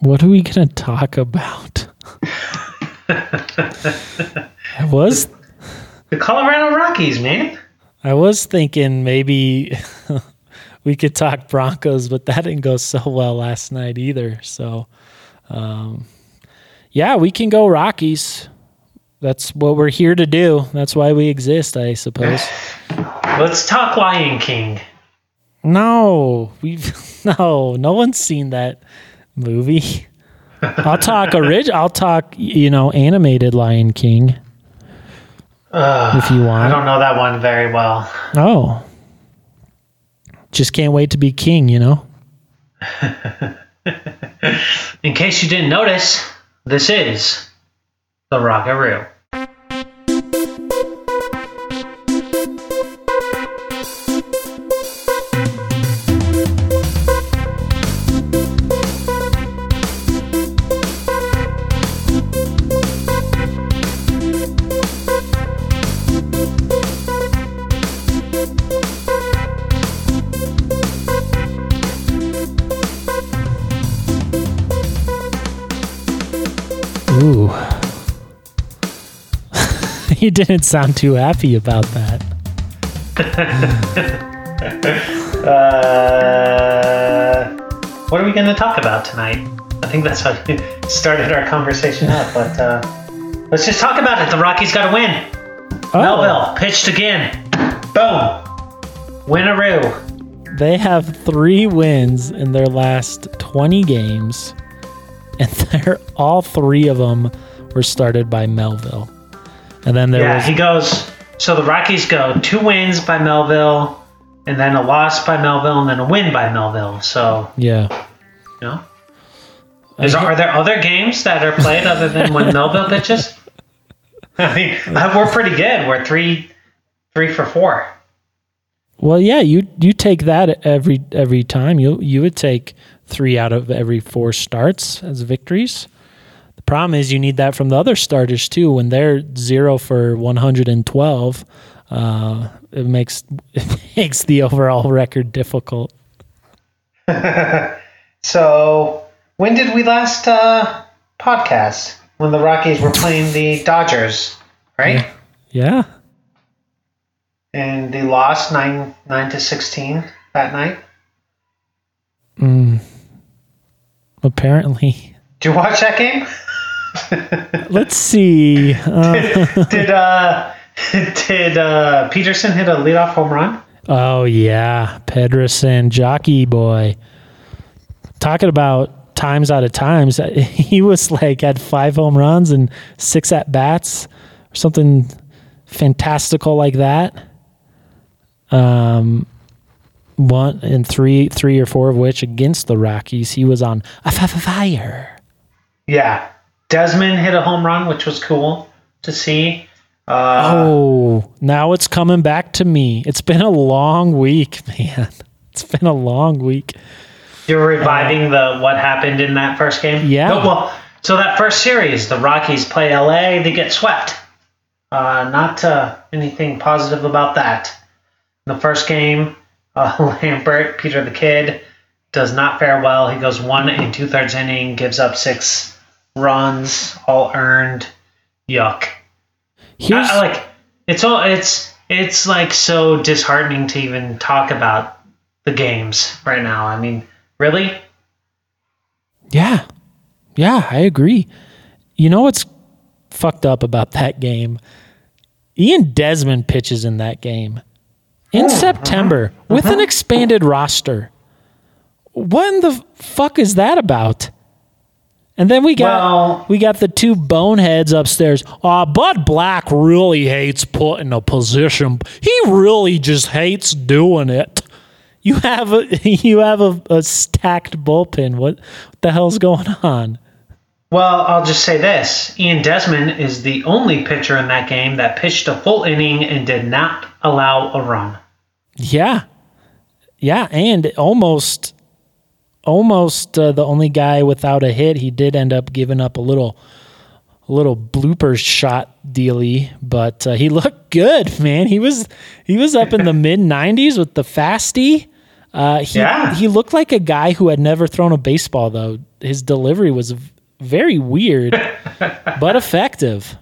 What are we going to talk about? I was The Colorado Rockies, man. I was thinking maybe we could talk Broncos, but that didn't go so well last night either. So, um, yeah, we can go Rockies. That's what we're here to do. That's why we exist, I suppose. Let's talk Lion King. No, we've no, no one's seen that movie. I'll talk orig- I'll talk, you know, animated Lion King Ugh, if you want, I don't know that one very well. Oh, just can't wait to be king. You know. In case you didn't notice, this is the Rockaroo. You didn't sound too happy about that. Uh, what are we going to talk about tonight? I think that's how we started our conversation up, but uh, let's just talk about it. The Rockies got to win. Oh, Melville pitched again. Boom. Winaroo. they have three wins in their last 20 games, and they're all three of them were started by Melville. And then there Yeah, was he goes. So the Rockies go two wins by Melville, and then a loss by Melville, and then a win by Melville. So, yeah. you know. Is, are there other games that are played other than when Melville pitches? I mean, we're pretty good. We're three, three for four. Well, yeah, you you take that every every time. You you would take three out of every four starts as victories. Problem is you need that from the other starters too. When they're zero for one hundred and twelve, uh, it makes it makes the overall record difficult. So, when did we last uh, podcast? When the Rockies were playing the Dodgers, right? Yeah, And they lost nine nine to sixteen that night. apparently. Did you watch that game? Let's see. Uh, did uh did uh Pederson hit a leadoff home run? oh yeah, Pederson, jockey boy. Talking about times out of times, he was like had five home runs and six at bats, or something fantastical like that. Um, one and three, three or four of which against the Rockies. He was on a fire. Yeah. Desmond hit a home run, which was cool to see. Uh, Oh, now it's coming back to me. It's been a long week, man. It's been a long week. You're reviving the what happened in that first game. Yeah. No, well, so that first series, the Rockies play LA, they get swept. Uh, not uh, anything positive about that. In the first game, uh, Lambert, Peter the Kid, does not fare well. He goes one and two thirds inning, gives up six runs, all earned. Yuck. Here's I, I like it's all it's it's like so disheartening to even talk about the games right now. I mean, really? Yeah. Yeah, I agree. You know what's fucked up about that game? Ian Desmond pitches in that game in oh, September uh-huh. with an uh-huh. expanded roster. What in the fuck is that about? And then we got Well- we got the two boneheads upstairs. Uh, Bud Black really hates putting a position. He really just hates doing it. You have a you have a, a stacked bullpen. What, what the hell's going on? Well, I'll just say this: Ian Desmond is the only pitcher in that game that pitched a full inning and did not allow a run. Yeah, yeah, and almost, almost uh, the only guy without a hit. He did end up giving up a little, a little blooper shot dealy, but uh, he looked good, man. He was he was up in the mid nineties with the fasty. Uh, he Yeah. he looked like a guy who had never thrown a baseball though. his delivery was very weird, but effective.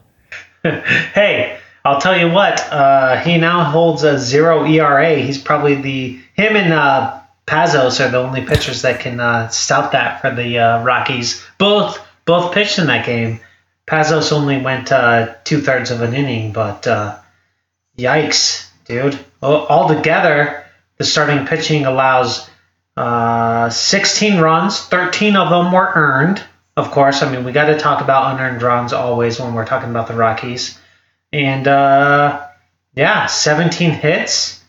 Hey, I'll tell you what. Uh, he now holds a zero ERA. He's probably the him and uh, Pazos are the only pitchers that can uh, stout that for the uh, Rockies. Both both pitched in that game. Pazos only went uh, two thirds of an inning, but uh, yikes, dude! All Altogether, the starting pitching allows uh, 16 runs. 13 of them were earned. Of course, I mean we got to talk about unearned runs always when we're talking about the Rockies. And uh, yeah, 17 hits.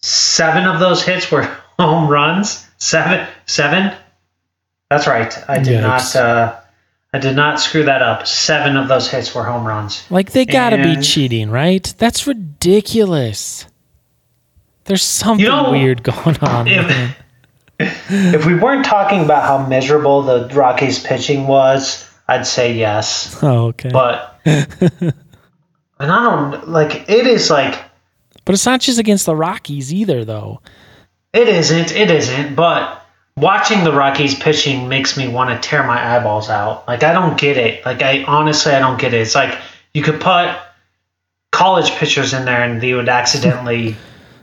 Seven of those hits were home runs. Seven, seven. That's right. I did Yikes. not. Uh, I did not screw that up. Seven of those hits were home runs. Like they gotta be cheating, right? That's ridiculous. There's something know, weird going on. if- If we weren't talking about how miserable the Rockies' pitching was, I'd say yes. Oh, okay. But, But and I don't like it is like But it's not just against the Rockies either, though. It isn't. It isn't. But watching the Rockies pitching makes me want to tear my eyeballs out. Like I don't get it. Like I honestly I don't get it. It's like you could put college pitchers in there and they would accidentally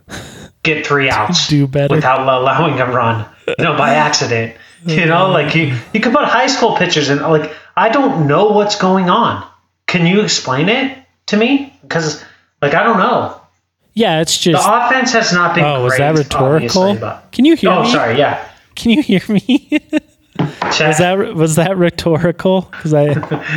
get three outs Do better. without allowing a run. You know, by accident. You know, like you you could put high school pitchers in. Like I don't know what's going on. Can you explain it to me? Because like I don't know. Yeah, it's just The offense has not been Oh, was that rhetorical? but- Can you hear Oh, me? sorry. Yeah. Can you hear me? Check. was that was that rhetorical? Because I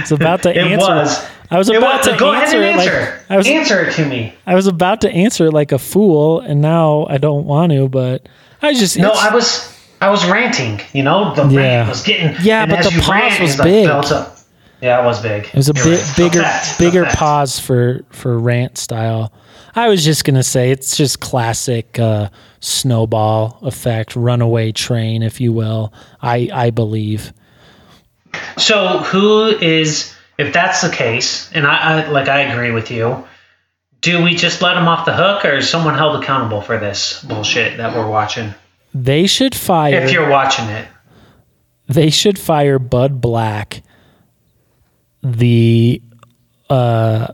was about to it answer. was. I was It about was. to Go ahead and it like answer. I was. answer it to me. I was about to answer it like a fool, and now I don't want to. But I just No, I was. I was ranting. You know, the Yeah. rant was getting. Yeah, but the pause was like big. built up. Yeah, it was big. It was a bit bigger, bigger pause for for rant style. I was just gonna say it's just classic uh, snowball effect, runaway train, if you will. I I believe. So who is if that's the case, and I, I like I agree with you. Do we just let them off the hook, or is someone held accountable for this bullshit that we're watching? They should fire. If you're watching it, they should fire Bud Black the uh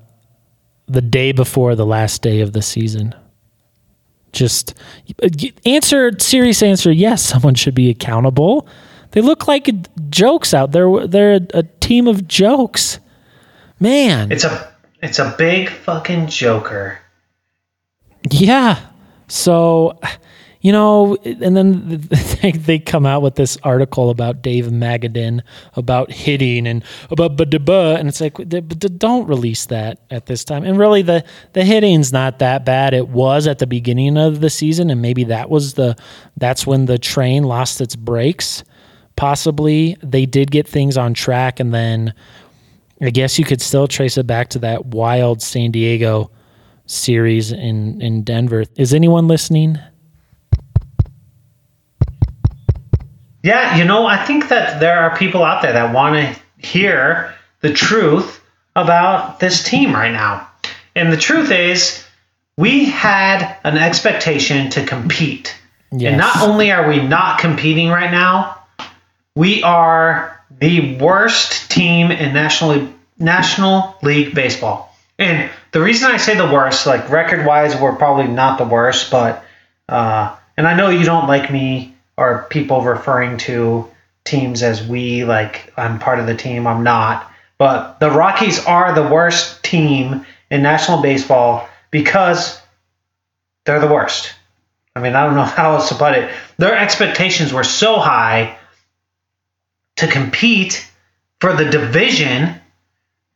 the day before the last day of the season. Just answer serious answer yes, someone should be accountable. They look like jokes out there. They're a, a team of jokes. Man. it's a it's a big fucking joker. Yeah. So, you know, and then they, come out with this article about Dave Magadan about hitting and about ba and it's like don't release that at this time. And really, the the hitting's not that bad. It was at the beginning of the season, and maybe that was the that's when the train lost its brakes. Possibly, they did get things on track, and then I guess you could still trace it back to that wild San Diego series in in Denver. Is anyone listening? Yeah, you know, I think that there are people out there that want to hear the truth about this team right now. And the truth is, we had an expectation to compete. Yes. And not only are we not competing right now, we are the worst team in National National League baseball. And the reason I say the worst, like record wise, we're probably not the worst, but uh, and I know you don't like me or people referring to teams as we, like I'm part of the team. I'm not. But the Rockies are the worst team in National Baseball because they're the worst. I mean, I don't know how else to put it. Their expectations were so high to compete for the division,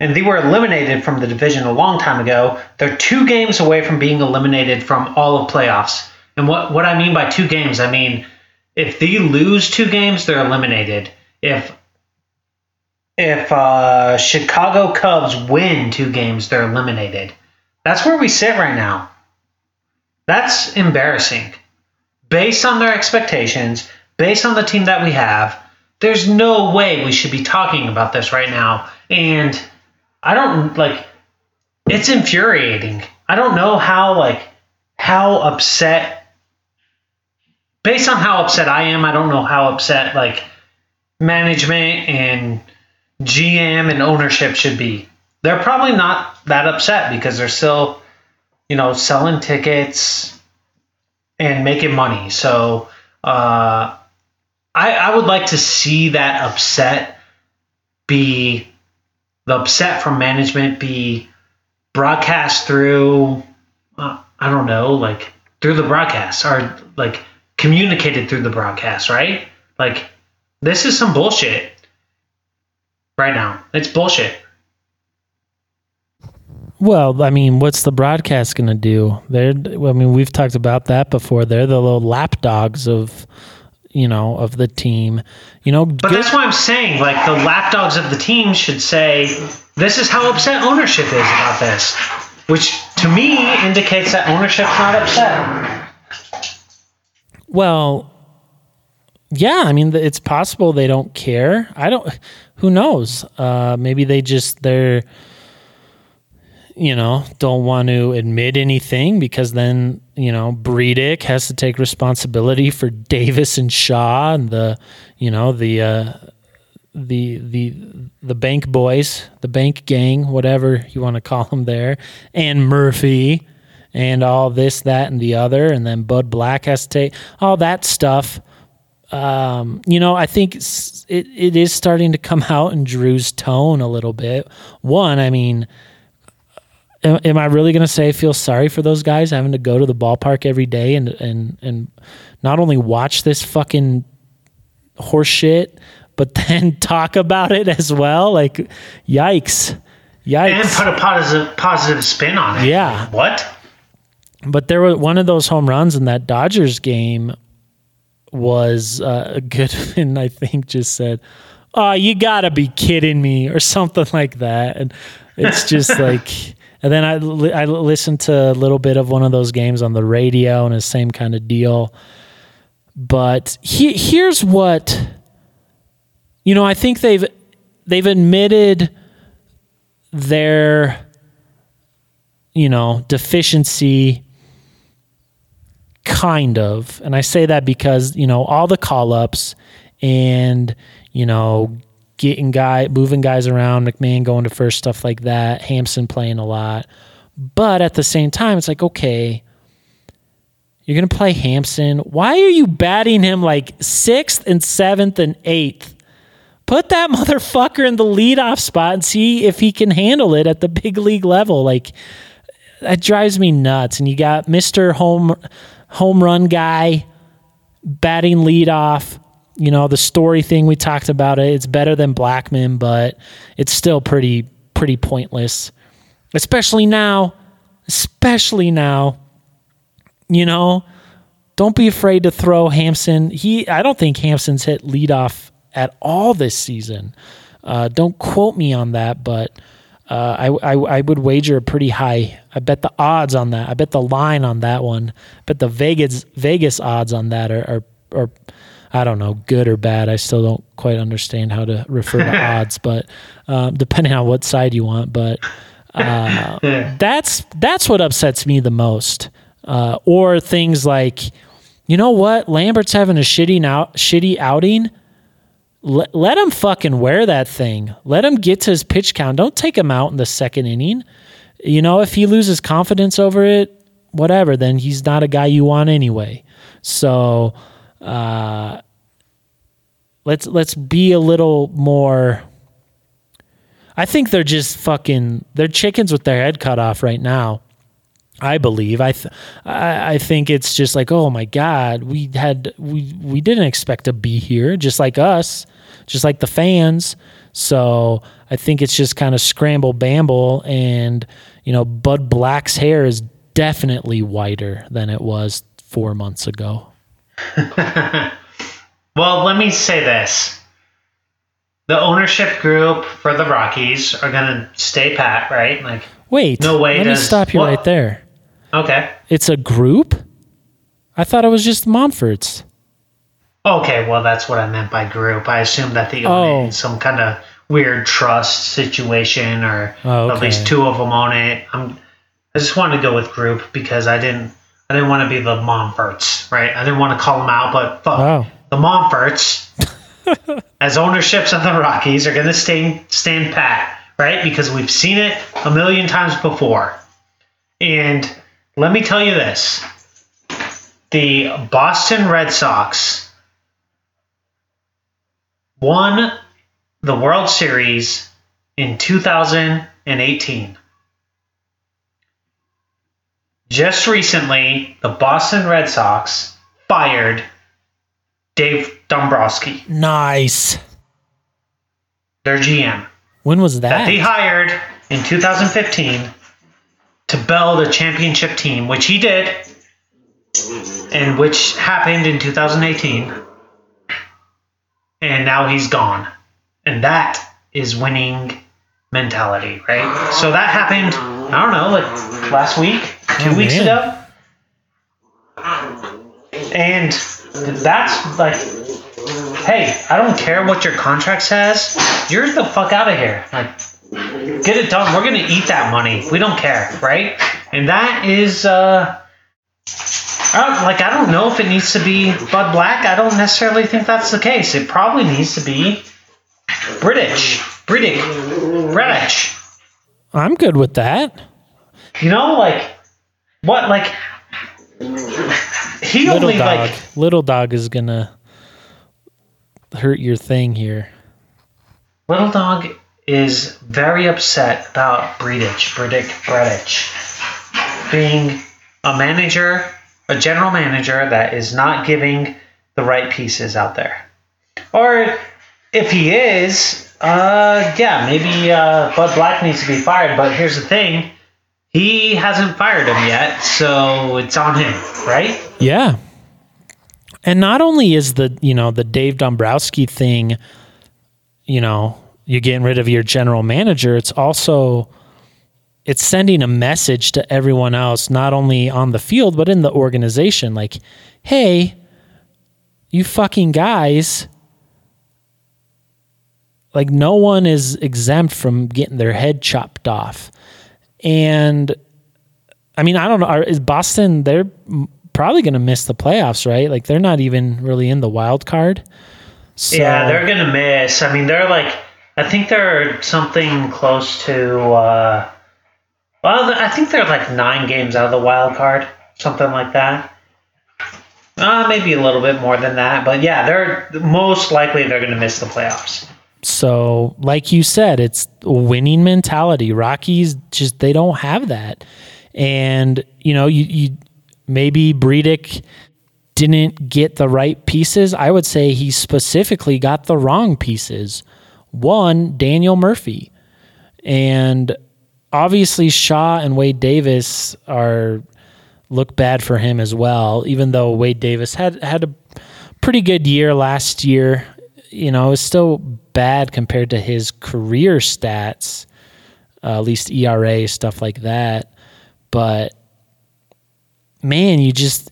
and they were eliminated from the division a long time ago. They're two games away from being eliminated from all of playoffs. And what, what I mean by two games, I mean if they lose two games, they're eliminated. If if uh, Chicago Cubs win two games, they're eliminated. That's where we sit right now. That's embarrassing. Based on their expectations, based on the team that we have, there's no way we should be talking about this right now. And I don't like it's infuriating. I don't know how like how upset based on how upset I am, I don't know how upset like management and GM and ownership should be. They're probably not that upset because they're still, you know, selling tickets and making money. So uh, I, I would like to see that upset be the upset from management be broadcast through uh, I don't know, like through the broadcast or like communicated through the broadcast, right? Like this is some bullshit right now. It's bullshit. Well, I mean, what's the broadcast going to do? They're, I mean, we've talked about that before. They're the little lapdogs of, you know, of the team. You know, but that's why I'm saying, like, the lapdogs of the team should say, "This is how upset ownership is about this," which to me indicates that ownership's not upset. Well, yeah, I mean, it's possible they don't care. I don't. Who knows? Uh, maybe they just they're you know, don't want to admit anything because then, you know, Bridich has to take responsibility for Davis and Shaw and the, you know, the, uh, the the the bank boys, the bank gang, whatever you want to call them there, and Murphy, and all this, that, and the other, and then Bud Black has to take all that stuff. Um, you know, I think it it is starting to come out in Drew's tone a little bit. One, I mean, am, am I really going to say I feel sorry for those guys having to go to the ballpark every day and and and not only watch this fucking horse shit, but then talk about it as well? Like, yikes. Yikes. And put a positive positive spin on it. Yeah. What? But there was one of those home runs in that Dodgers game was uh, Goodman, I think, just said, "Oh, you gotta be kidding me," or something like that. And it's just like and then I, I listened to a little bit of one of those games on the radio and the same kind of deal. But he, here's what, you know, I think they've they've admitted their, you know, deficiency kind of and i say that because you know all the call ups and you know getting guy moving guys around, McMahon going to first, stuff like that, Hampson playing a lot. But at the same time, it's like, okay, you're gonna play Hampson. Why are you batting him like sixth and seventh and eighth? Put that motherfucker in the leadoff spot and see if he can handle it at the big league level. Like that drives me nuts. And you got Mr. Home home run guy batting leadoff you know the story thing we talked about it it's better than Blackmon, but it's still pretty pretty pointless. Especially now especially now you know don't be afraid to throw hampson. He i don't think hampson's hit leadoff at all this season. Uh, don't quote me on that but uh, I, I, I would wager a pretty high. I bet the odds on that. I bet the line on that one. But the Vegas Vegas odds on that are, are, are I don't know, good or bad. I still don't quite understand how to refer to odds, but um, depending on what side you want. But uh, that's that's what upsets me the most. Uh, or things like, you know what, Lambert's having a shitty now shitty outing. Let, let him fucking wear that thing. Let him get to his pitch count. Don't take him out in the second inning. You know, if he loses confidence over it, whatever, then he's not a guy you want anyway. So uh, let's let's be a little more. I think they're just fucking. They're chickens with their head cut off right now. I believe. I, th- I I think it's just like, oh my god, we had we we didn't expect to be here, just like us, just like the fans. So I think it's just kind of scramble bamble, and you know, Bud Black's hair is definitely whiter than it was four months ago. well, let me say this. The ownership group for the Rockies are going to stay pat, right? Like, wait, no way. Let does, me stop you what? right there. Okay. It's a group. I thought it was just Monfort's. Okay, well, that's what I meant by group. I assumed that they own oh. some kind of weird trust situation, or oh, okay. at least two of them own it. I'm, I just wanted to go with group because I didn't I didn't want to be the Monforts, right? I didn't want to call them out, but fuck, wow. the Monforts. as ownerships of the Rockies are going to stay stand pat, right? Because we've seen it a million times before. And let me tell you this: the Boston Red Sox won the World Series in 2018. Just recently, the Boston Red Sox fired Dave Dombrowski, Nice. their GM, When was that that? they hired in 2015 to build a championship team, which he did, and which happened in 2018. And now he's gone. And that is winning mentality, right? So that happened, I don't know, like last week, two Oh, weeks man. ago. And that's like, hey, I don't care what your contract says. You're the fuck out of here. Like, get it done. We're gonna eat that money. We don't care, right? And that is, uh, I like, I don't know if it needs to be Bud Black. I don't necessarily think that's the case. It probably needs to be British, British, British. I'm good with that. You know, like what? Like he Little only dog. like Little dog is gonna hurt your thing here. Little Dog is very upset about British, British, British being a manager, a general manager that is not giving the right pieces out there. Or if he is, uh, yeah, maybe uh, Bud Black needs to be fired. But here's the thing: he hasn't fired him yet, so it's on him, right? Yeah. And not only is the, you know, the Dave Dombrowski thing, you know, you getting rid of your general manager, it's also it's sending a message to everyone else, not only on the field, but in the organization. Like, hey, you fucking guys, like no one is exempt from getting their head chopped off. And I mean, I don't know. Are, is Boston? They're probably going to miss the playoffs, right? Like they're not even really in the wild card. So, Yeah, they're gonna miss. I mean, they're like, I think they're something close to. Uh, well, I think they're like nine games out of the wild card, something like that. Uh, maybe a little bit more than that, but yeah, they're most likely they're gonna miss the playoffs. So, like you said, it's winning mentality. Rockies just they don't have that, and you know, you, you maybe Bridich didn't get the right pieces. I would say he specifically got the wrong pieces. One, Daniel Murphy, and obviously Shaw and Wade Davis are look bad for him as well. Even though Wade Davis had had a pretty good year last year, you know, it was still bad compared to his career stats, uh, at least ERA stuff like that. But man, you just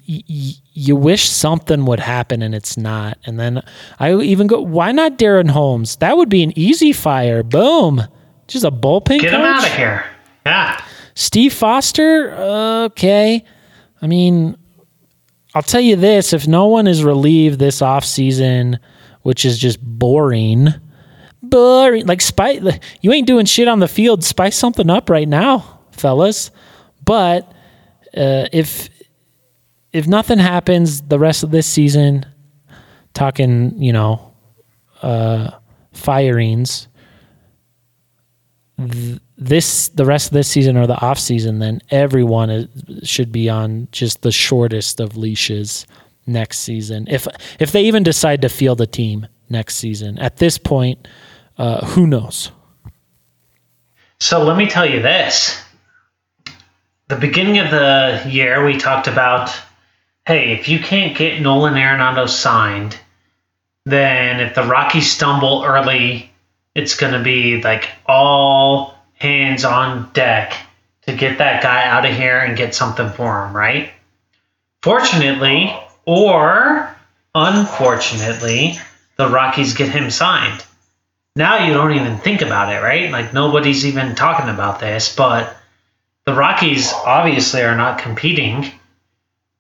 you wish something would happen and it's not. And then I even go, why not Darren Holmes? That would be an easy fire. Boom, just a bullpen Get coach. them out of here. Yeah. Steve Foster, okay. I mean, I'll tell you this if no one is relieved this offseason, which is just boring, boring, like, spice, you ain't doing shit on the field. Spice something up right now, fellas. But uh, if if nothing happens the rest of this season, talking, you know, uh, firings, this the rest of this season or the off season, then everyone is, should be on just the shortest of leashes next season. If if they even decide to field a team next season, at this point, uh, who knows? So let me tell you this. The beginning of the year, we talked about hey, if you can't get Nolan Arenado signed, then if the Rockies stumble early, it's going to be like all hands on deck to get that guy out of here and get something for him, right? Fortunately, or unfortunately, the Rockies get him signed. Now you don't even think about it, right? Like nobody's even talking about this, but the Rockies obviously are not competing.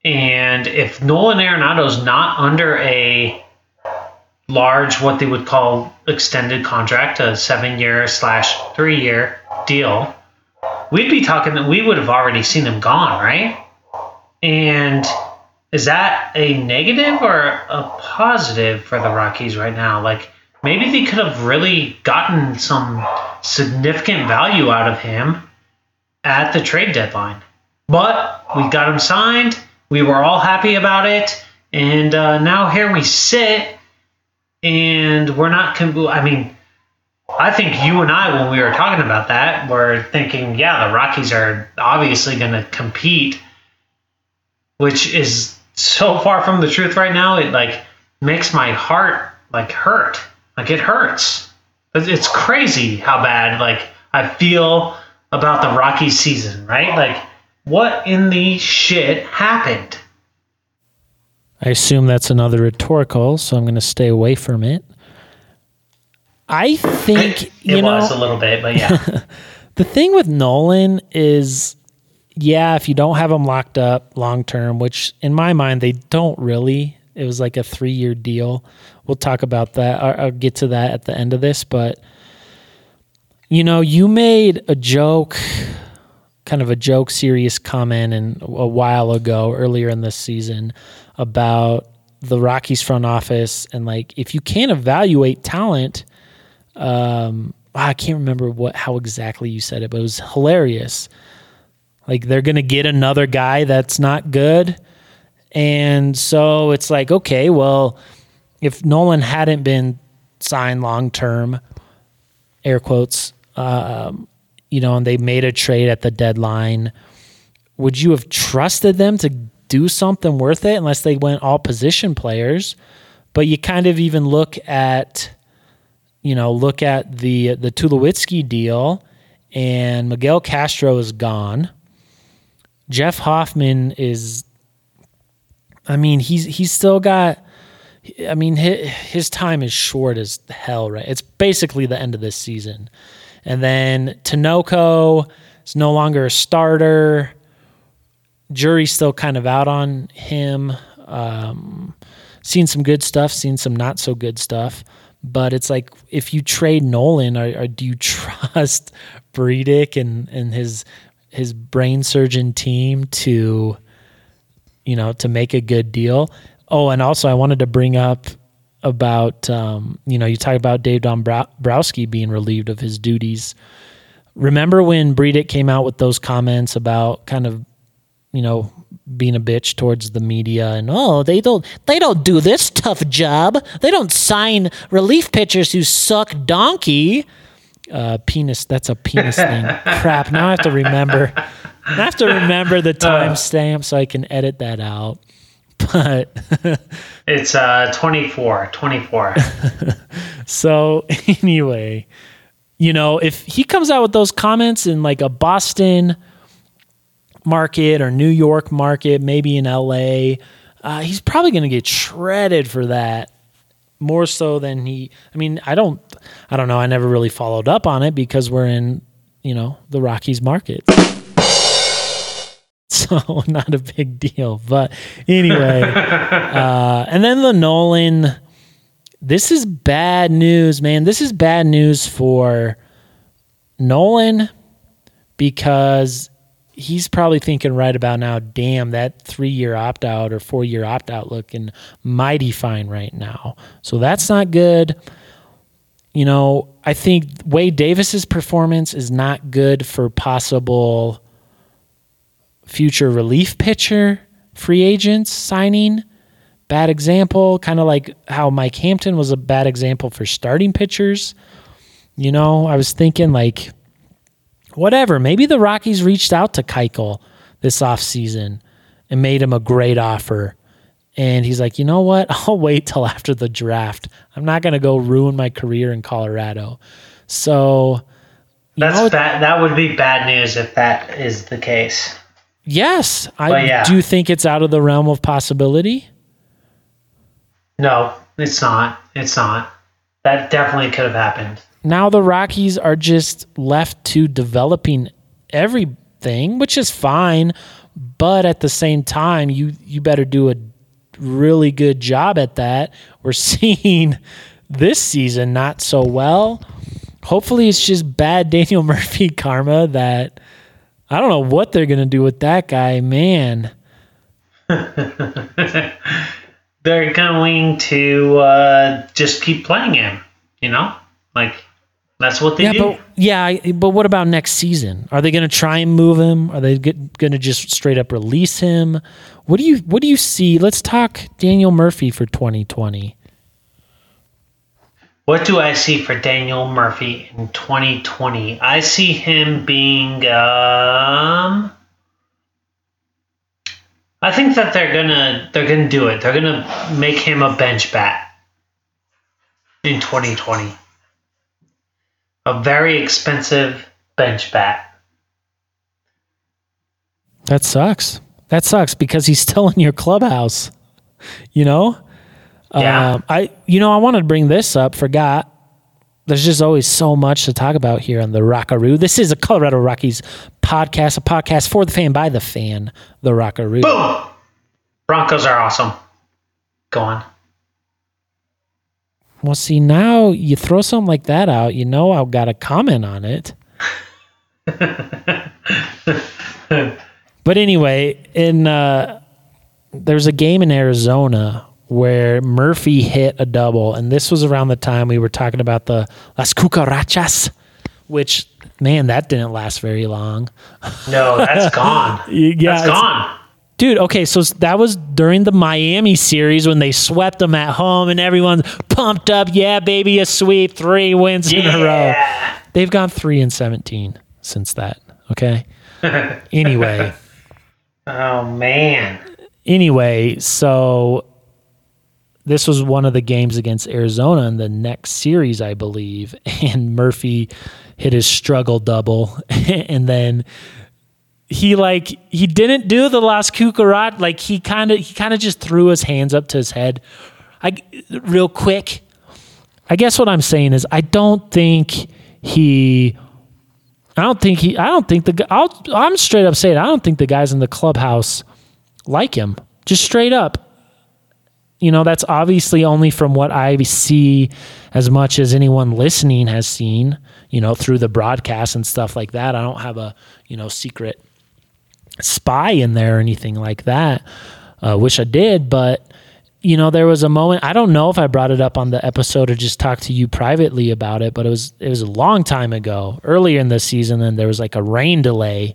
And if Nolan Arenado's not under a large, what they would call extended contract, a seven year slash three year deal, we'd be talking that we would have already seen him gone, right? And is that a negative or a positive for the Rockies right now? Like maybe they could have really gotten some significant value out of him at the trade deadline. But we got him signed. We were all happy about it. And uh, now here we sit, and we're not. Com- I mean, I think you and I, when we were talking about that, were thinking, yeah, the Rockies are obviously going to compete, which is so far from the truth right now. It like makes my heart like hurt. Like it hurts. It's crazy how bad like I feel about the Rockies season, right? Like what in the shit happened? I assume that's another rhetorical, so I'm going to stay away from it. I think it you was know a little bit, but yeah. the thing with Nolan is, yeah, if you don't have him locked up long term, which in my mind they don't really. It was like a three year deal. We'll talk about that. I'll, I'll get to that at the end of this, but you know, you made a joke, kind of a joke, serious comment, in a while ago, earlier in this season, about the Rockies front office and like if you can't evaluate talent, um, I can't remember what how exactly you said it, but it was hilarious. Like they're gonna get another guy that's not good, and so it's like okay, well, if Nolan hadn't been signed long term, air quotes, um, you know, and they made a trade at the deadline, would you have trusted them to do something worth it unless they went all position players? But you kind of even look at, you know, look at the the Tulowitzki deal, and Miguel Castro is gone. Jeff Hoffman is, I mean, he's he's still got. I mean, his, his time is short as hell, right? It's basically the end of this season. And then Tinoco is no longer a starter. Jury's still kind of out on him. Um, seen some good stuff, seen some not so good stuff. But it's like if you trade Nolan, or, or do you trust Bridich and, and his his brain surgeon team to, you know, to make a good deal? Oh, and also I wanted to bring up about um, you know you talk about Dave Dombrowski being relieved of his duties. Remember when Bredick came out with those comments about kind of you know being a bitch towards the media and oh they don't they don't do this tough job. They don't sign relief pitchers who suck donkey. Uh, penis that's a penis thing. Crap now I have to remember. I have to remember the timestamp so I can edit that out but it's uh 24 24 so anyway you know if he comes out with those comments in like a boston market or new york market maybe in la uh, he's probably going to get shredded for that more so than he i mean i don't i don't know. I never really followed up on it because we're in you know the rockies market so not a big deal. But anyway, uh, and then the Nolan. This is bad news, man. This is bad news for Nolan because he's probably thinking right about now, damn, that three year opt out or four year opt out looking mighty fine right now. So that's not good. You know, I think Wade Davis's performance is not good for possible future relief pitcher free agents signing. Bad example, kind of like how Mike Hampton was a bad example for starting pitchers. You know, I was thinking like, whatever. Maybe the Rockies reached out to Keuchel this offseason and made him a great offer. And he's like, you know what? I'll wait till after the draft. I'm not going to go ruin my career in Colorado. So that's know, bad. That would be bad news if that is the case. Yes, I yeah. do think it's out of the realm of possibility. No, it's not. It's not. That definitely could have happened. Now the Rockies are just left to developing everything, which is fine, but at the same time, you you better do a really good job at that. We're seeing this season not so well. Hopefully, it's just bad Daniel Murphy karma that I don't know what they're going to do with that guy, man. They're going to uh, just keep playing him, you know? Like, that's what they yeah, do. but yeah, but what about next season? Are they going to try and move him? Are they going to just straight up release him? What do you what do you see? Let's talk Daniel Murphy for 2020. What do I see for Daniel Murphy in 2020? I see him being um I think that they're gonna they're gonna do it. They're gonna make him a bench bat in 2020. A very expensive bench bat. That sucks. That sucks because he's still in your clubhouse. You know? Yeah. Um, I you know, I wanted to bring this up, forgot. There's just always so much to talk about here on the Rockaroo. This is a Colorado Rockies podcast, a podcast for the fan by the fan, the Rockaroo. Boom! Broncos are awesome. Go on. Well, see, now you throw something like that out, you know I've got a comment on it. but anyway, in uh, there's a game in Arizona where Murphy hit a double, and this was around the time we were talking about the Las Cucarachas, which man, that didn't last very long. No, that's gone. Yeah, that's gone. Dude, okay, so that was during the Miami series when they swept them at home and everyone's pumped up. Yeah, baby, a sweep, three wins in a row. They've gone three and seventeen since that. Okay. anyway, Oh man. anyway, so this was one of the games against Arizona in the next series, I believe, and Murphy hit his struggle double, and then he like he didn't do the Las Cucarat, like he kind of he kind of just threw his hands up to his head, I real quick. I guess what I'm saying is I don't think he. I don't think he. I don't think the. I'll, I'm straight up saying I don't think the guys in the clubhouse like him. Just straight up. You know, that's obviously only from what I see as much as anyone listening has seen, you know, through the broadcast and stuff like that. I don't have a, you know, secret spy in there or anything like that. Uh, wish I did, but you know, there was a moment. I don't know if I brought it up on the episode or just talked to you privately about it, but it was it was a long time ago, earlier in the season. And there was like a rain delay,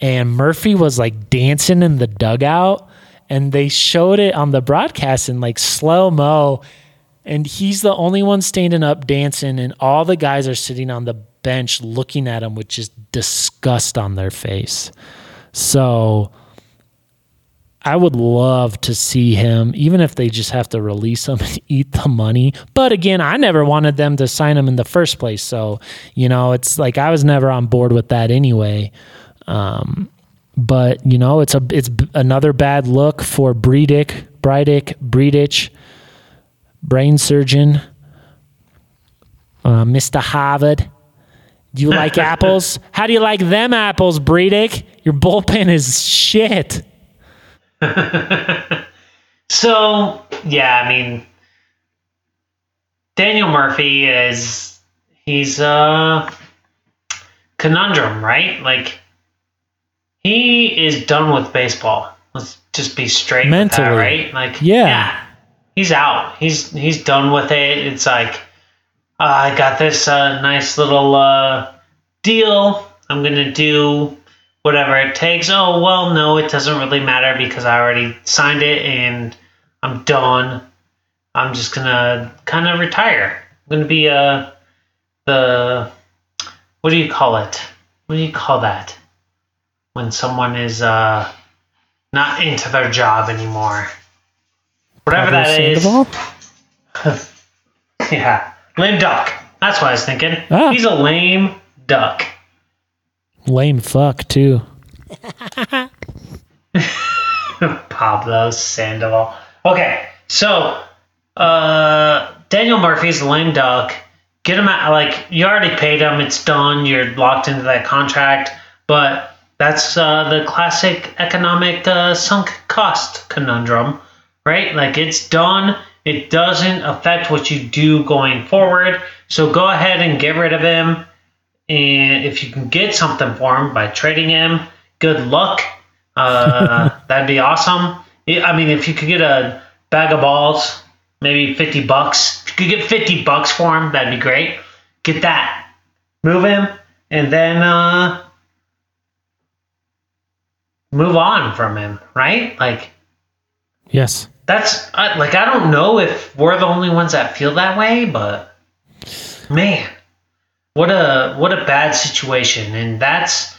and Murphy was like dancing in the dugout, and they showed it on the broadcast in like slow mo, and he's the only one standing up dancing, and all the guys are sitting on the bench looking at him with just disgust on their face. So I would love to see him, even if they just have to release him and eat the money. But again, I never wanted them to sign him in the first place. So, you know, it's like I was never on board with that anyway. Um, but you know, it's a it's another bad look for Breedick, Breidick, Breedich, brain surgeon, uh, Mr. Harvard. Do you like apples? How do you like them apples, Breedick? Your bullpen is shit. So yeah, I mean, Daniel Murphy is he's a conundrum, right? Like he is done with baseball. Let's just be straight Mentally. that, right? Like Yeah. he's out. He's he's done with it. It's like uh, I got this uh, nice little uh, deal. I'm gonna do whatever it takes. Oh well, no, it doesn't really matter because I already signed it and I'm done. I'm just gonna kind of retire. I'm gonna be uh the what do you call it? What do you call that? When someone is uh not into their job anymore. Whatever that is. Yeah. Lame duck. That's what I was thinking. Ah. He's a lame duck. Lame fuck too. Pablo Sandoval. Okay, so uh, Daniel Murphy's lame duck. Get him out. Like you already paid him. It's done. You're locked into that contract. But that's uh, the classic economic uh, sunk cost conundrum. right? Like it's done. It doesn't affect what you do going forward. So go ahead and get rid of him. And if you can get something for him by trading him, good luck. Uh, that'd be awesome. I mean, if you could get a bag of balls, maybe 50 bucks. If you could get 50 bucks for him, that'd be great. Get that. Move him, and then uh, move on from him, right? Like, Yes. that's uh, like I don't know if we're the only ones that feel that way, but man, what a what a bad situation, and that's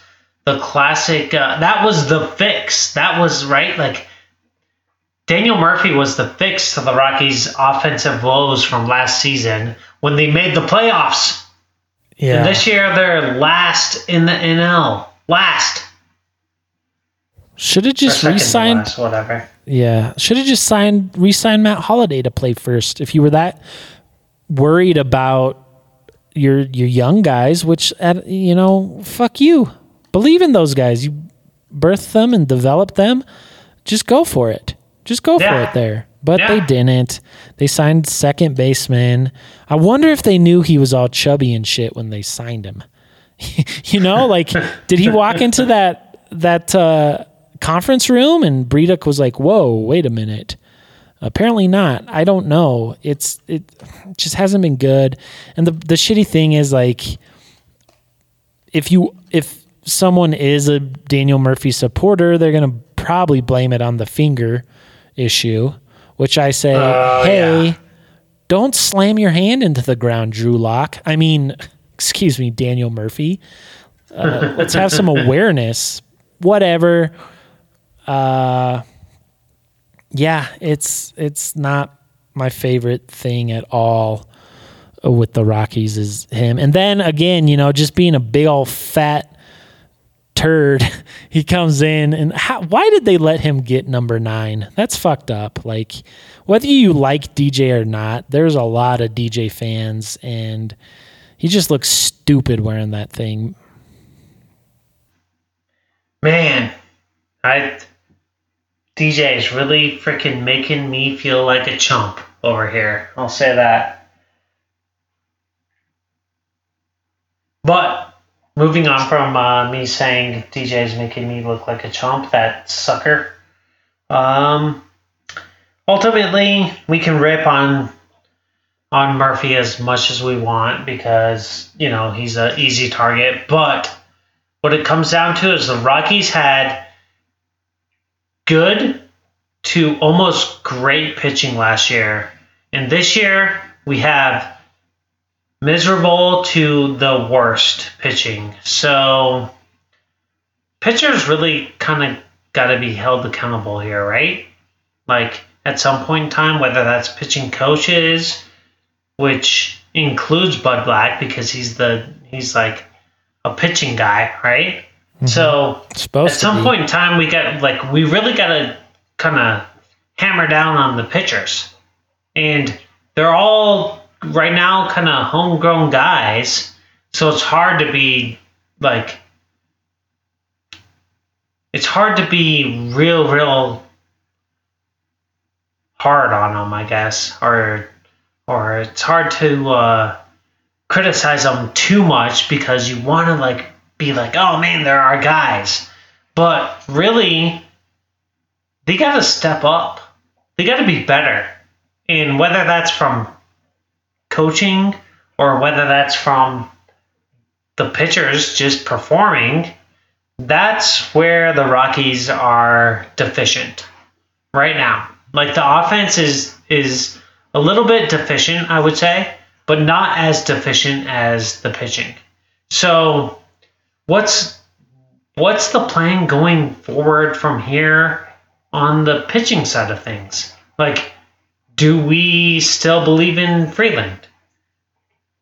the classic. Uh, that was the fix. That was right. Like Daniel Murphy was the fix to the Rockies' offensive woes from last season when they made the playoffs. Yeah. And this year they're last in the NL. Last. Should have just re-signed. last, whatever. Yeah, should have just signed re-signed Matt Holliday to play first. If you were that worried about your your young guys, which at, you know, fuck you. Believe in those guys. You birth them and develop them. Just go for it. Just go for it there. But Yeah. they didn't. They signed second baseman. I wonder if they knew he was all chubby and shit when they signed him. you know, like did he walk into that that uh, conference room and Bridich was like, "Whoa, wait a minute." Apparently not. I don't know. It's it just hasn't been good. And the the shitty thing is like if you if someone is a Daniel Murphy supporter, they're going to probably blame it on the finger issue, which I say, Oh, "Hey, yeah. don't slam your hand into the ground, Drew Lock. I mean, excuse me, Daniel Murphy. Uh, let's have some awareness. Whatever. Uh, yeah, it's it's not my favorite thing at all with the Rockies is him. And then again, you know, just being a big old fat turd, he comes in and how, why did they let him get number nine? That's fucked up. Like whether you like DJ or not, there's a lot of DJ fans and he just looks stupid wearing that thing. Man, I DJ is really freaking making me feel like a chump over here. I'll say that. But moving on from uh, me saying DJ is making me look like a chump, that sucker. Um, ultimately, we can rip on on Murphy as much as we want because you know he's an easy target, but what it comes down to is the Rockies had good to almost great pitching last year. And this year we have miserable to the worst pitching. So pitchers really kind of got to be held accountable here, right? Like at some point in time, whether that's pitching coaches, which includes Bud Black because he's the he's like a pitching guy, right? So It's supposed at some point in time, we got like we really got to kind of hammer down on the pitchers, and they're all right now kind of homegrown guys. So it's hard to be like it's hard to be real, real hard on them, I guess, or or it's hard to uh, criticize them too much because you want to like be like, oh man, there are guys, but really, they got to step up. They got to be better, and whether that's from coaching or whether that's from the pitchers just performing, that's where the Rockies are deficient right now. Like the offense is is a little bit deficient, I would say, but not as deficient as the pitching. So, what's what's the plan going forward from here on the pitching side of things? Like, do we still believe in Freeland,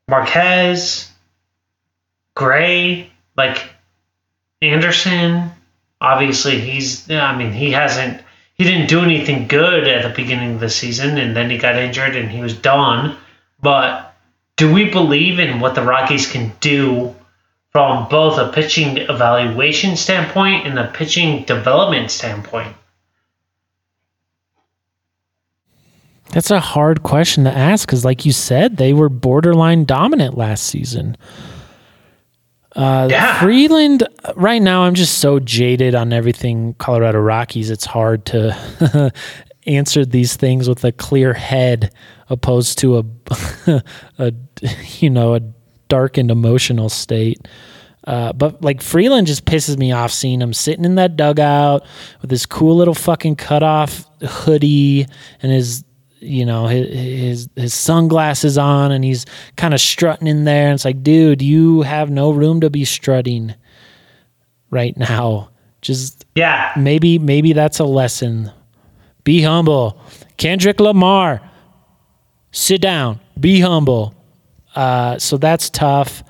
Marquez, Gray, like Anderson? Obviously, he's. I mean, he hasn't. He didn't do anything good at the beginning of the season, and then he got injured and he was done. But do we believe in what the Rockies can do from both a pitching evaluation standpoint and a pitching development standpoint? That's a hard question to ask because, like you said, they were borderline dominant last season. Uh, Yeah. Freeland, right now, I'm just so jaded on everything Colorado Rockies. It's hard to answer these things with a clear head opposed to a, a you know, a darkened emotional state. Uh, but like Freeland just pisses me off seeing him sitting in that dugout with his cool little fucking cutoff hoodie and his you know his his, his sunglasses on and he's kind of strutting in there. And it's like dude you have no room to be strutting right now. Just Yeah. maybe maybe that's a lesson. Be humble. Kendrick lamar sit down. Be humble uh, so that's tough.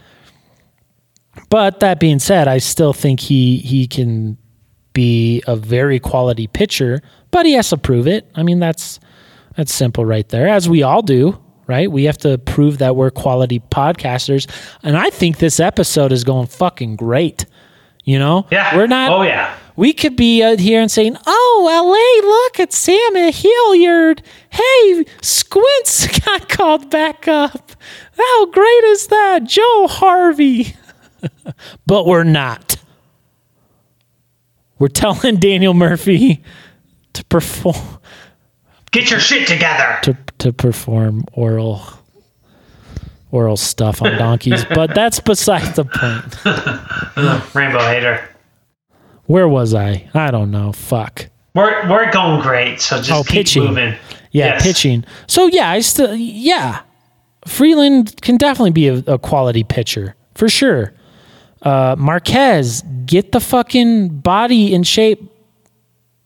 But that being said i still think he he can be a very quality pitcher but he has to prove it. I mean that's that's simple right there as we all do right? We have to prove that we're quality podcasters. And i think this episode is going fucking great you know? Yeah. we're not Oh yeah. We could be out here and saying, "Oh, LA, look at Sam Hilliard. Hey, Squints got called back up. How great is that, Joe Harvey?" but we're not. We're telling Daniel Murphy to perform Get your shit together. to to perform oral oral stuff on donkeys, but that's beside the point. Rainbow hater. Where was I? I don't know. Fuck. We're we're going great, so just Oh, keep pitching. moving. Yeah, Yes. pitching. So yeah, I still yeah. Freeland can definitely be a, a quality pitcher for sure. Uh, Marquez, get the fucking body in shape,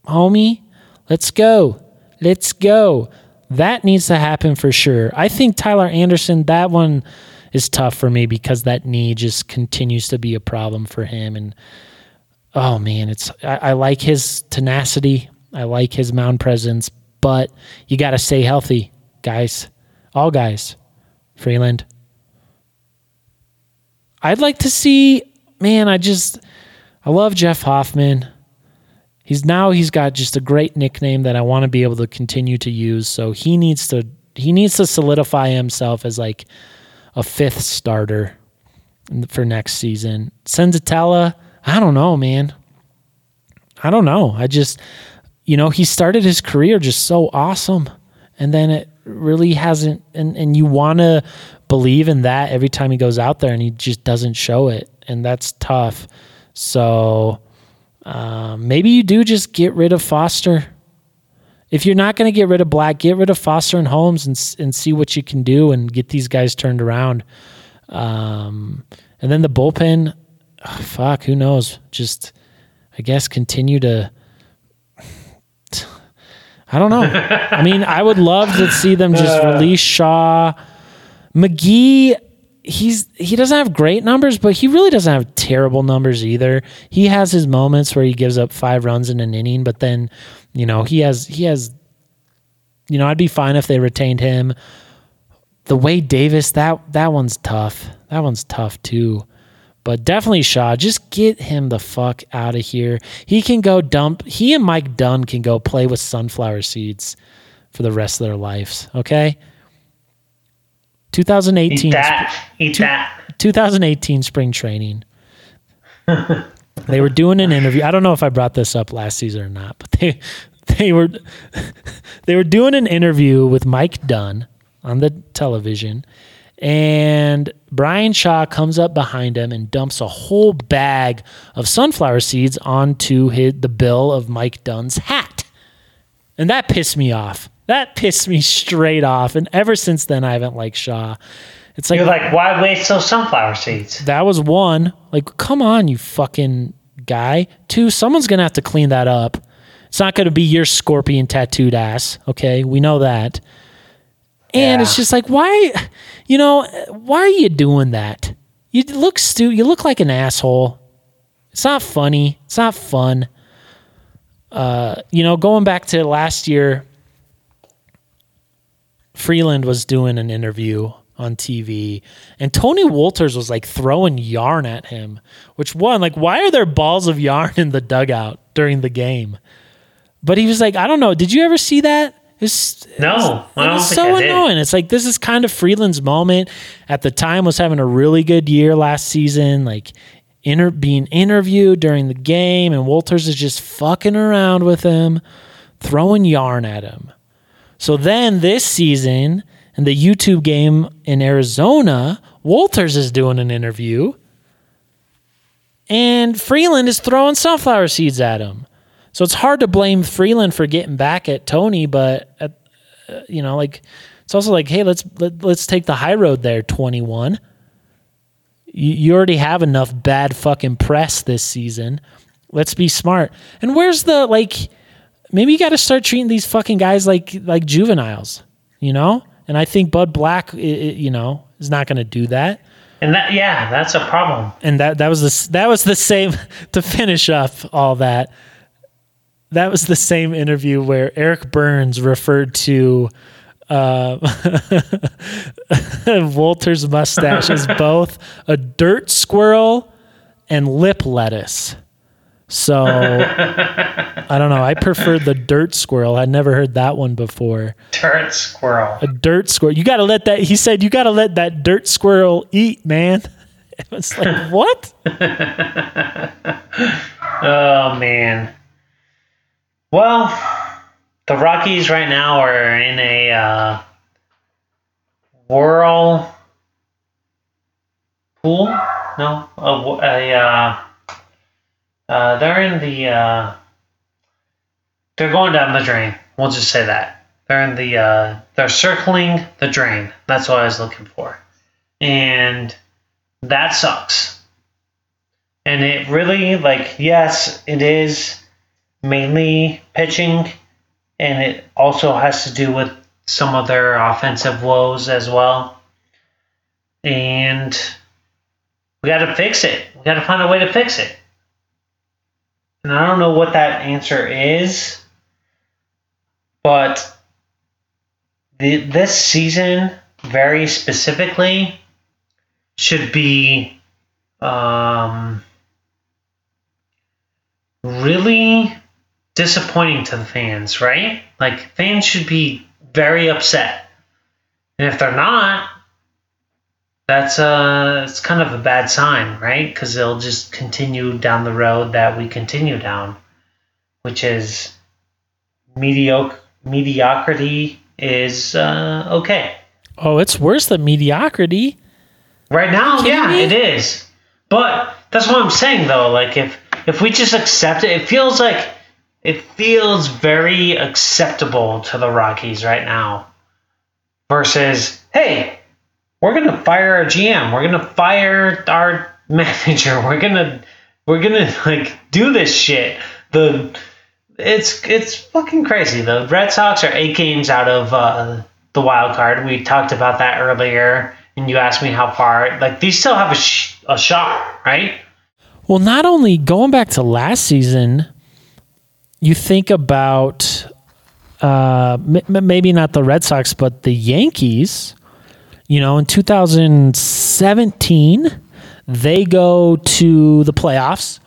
homie. Let's go. Let's go. That needs to happen for sure. I think Tyler Anderson, that one is tough for me because that knee just continues to be a problem for him. And oh man, it's I, I like his tenacity. I like his mound presence, but you got to stay healthy, guys. All guys. Freeland. I'd like to see, man, I just I love Jeff Hoffman. He's now he's got just a great nickname that I want to be able to continue to use. So he needs to he needs to solidify himself as like a fifth starter for next season. Senzatela, I don't know, man. I don't know. I just you know, he started his career just so awesome and then it really hasn't and and you want to believe in that every time he goes out there and he just doesn't show it and that's tough. So um, maybe you do just get rid of Foster. If you're not going to get rid of Black, get rid of Foster and Holmes and and see what you can do and get these guys turned around. Um, and then the bullpen, ugh, fuck, who knows? Just I guess continue to. I don't know. I mean, I would love to see them just uh. release Shaw. McGee, he's he doesn't have great numbers, but he really doesn't have terrible numbers either. He has his moments where he gives up five runs in an inning, but then, you know, he has he has you know, I'd be fine if they retained him. The Wade Davis, that that one's tough. That one's tough too. But definitely Shaw, just get him the fuck out of here. He can go dump. He and Mike Dunn can go play with sunflower seeds for the rest of their lives. Okay. 2018. Eat that. Eat that. 2018 spring training. they were doing an interview. I don't know if I brought this up last season or not, but they they were they were doing an interview with Mike Dunn on the television and Bryan Shaw comes up behind him and dumps a whole bag of sunflower seeds onto his, the bill of Mike Dunn's hat. And that pissed me off. That pissed me straight off. And ever since then, I haven't liked Shaw. It's like, You're like, why waste those sunflower seeds? that was one. Like, come on, you fucking guy. Two, someone's gonna have to clean that up. It's not gonna be your scorpion tattooed ass. Okay, we know that. And it's just like, why, you know, why are you doing that? You look stu. You look like an asshole. It's not funny. It's not fun. Uh, you know, going back to last year, Freeland was doing an interview on TV, and Tony Wolters was like throwing yarn at him. Which one? Like, why are there balls of yarn in the dugout during the game? But he was like, I don't know. Did you ever see that? It's, No, I it don't was think so annoying. It's like this is kind of Freeland's moment. At the time, was having a really good year last season. Like inter- being interviewed during the game, and Wolters is just fucking around with him, throwing yarn at him. So then this season, in the YouTube game in Arizona, Wolters is doing an interview, and Freeland is throwing sunflower seeds at him. So it's hard to blame Freeland for getting back at Tony, but at, uh, you know, like it's also like, hey, let's let, let's take the high road there, twenty one. You, you already have enough bad fucking press this season. Let's be smart. And where's the like? Maybe you got to start treating these fucking guys like like juveniles, you know. And I think Bud Black, i- i- you know, is not going to do that And that, yeah, that's a problem. and that that was the that was the same to finish up all that. That was the same interview where Eric Burns referred to uh, Wolters' mustache as both a dirt squirrel and lip lettuce. So I don't know. I preferred the dirt squirrel. I'd never heard that one before. Dirt squirrel. A dirt squirrel. You got to let that. He said you got to let that dirt squirrel eat, man. It was like what? Oh man. Well, the Rockies right now are in a uh, whirl pool. No, a, a uh, uh, they're in the. Uh, they're going down the drain. We'll just say that they're in the. Uh, they're circling the drain. That's what I was looking for, and that sucks. And it really like yes, it is mainly pitching, and it also has to do with some of their offensive woes as well. And we got to fix it. We got to find a way to fix it. And I don't know what that answer is, but the, this season, very specifically, should be um, really disappointing to the fans, right? Like fans should be very upset, and if they're not, that's uh, it's kind of a bad sign, right? Because they'll just continue down the road that we continue down, which is mediocre. Mediocrity is uh, okay. Oh, it's worse than mediocrity. Right now, yeah, me? it is. But that's what I'm saying though. Like if if we just accept it, it feels like it feels very acceptable to the Rockies right now. Versus, hey, we're gonna fire our GM. We're gonna fire our manager. We're gonna we're gonna like do this shit. The it's it's fucking crazy. The Red Sox are eight games out of uh, the wild card. We talked about that earlier, and you asked me how far. Like these still have a sh- a shot, right? Well, not only going back to last season, you think about uh, m- maybe not the Red Sox, but the Yankees. You know, in 2017, they go to the playoffs.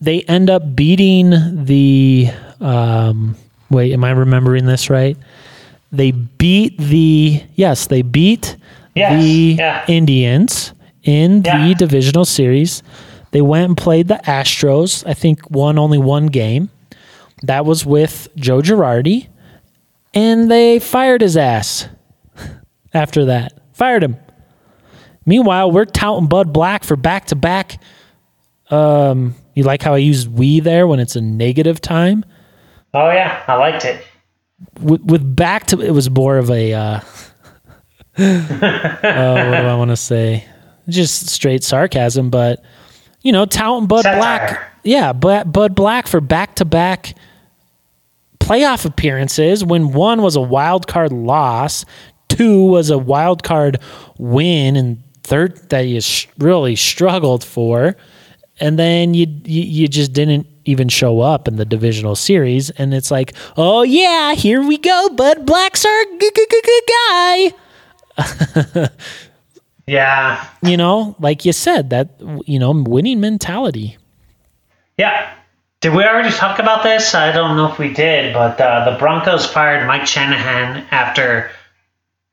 They end up beating the. Um, wait, am I remembering this right? They beat the. Yes, they beat Yes, the yeah. Indians in Yeah. the divisional series. They went and played the Astros. I think won only one game. That was with Joe Girardi, and they fired his ass after that. Fired him. Meanwhile, we're touting Bud Black for back to back. Um, you like how I used we there when it's a negative time? Oh yeah, I liked it. With, with back to it was more of a uh, uh, what do I want to say? Just straight sarcasm, but you know, touting Bud Satire. Black, yeah, but Bud Black for back to back playoff appearances when one was a wild card loss, two was a wild card win, and third that you really struggled for, and then you, you you just didn't even show up in the divisional series, and it's like, oh yeah, here we go, Bud Black's our g- g- g- guy. Yeah, You know, like you said, that you know, winning mentality. yeah, Did we already talk about this? I don't know if we did, but uh, the Broncos fired Mike Shanahan after